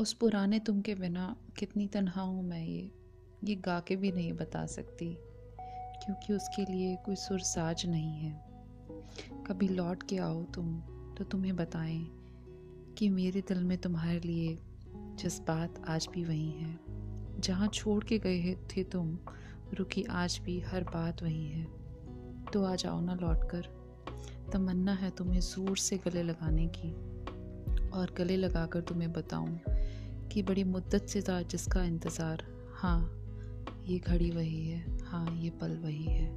उस पुराने तुम के बिना कितनी तनहा हूँ मैं ये ये गा के भी नहीं बता सकती, क्योंकि उसके लिए कोई सुर साज नहीं है। कभी लौट के आओ तुम तो तुम्हें बताएँ कि मेरे दिल में तुम्हारे लिए जज्बात आज भी वही हैं। जहाँ छोड़ के गए थे तुम, रुकी आज भी हर बात वही है। तो आ जाओ ना लौट कर तमन्ना है तुम्हें ज़ोर से गले लगाने की, और गले लगाकर तुम्हें बताऊँ कि बड़ी मुद्दत से था जिसका इंतज़ार। हाँ ये घड़ी वही है। हाँ ये पल वही है।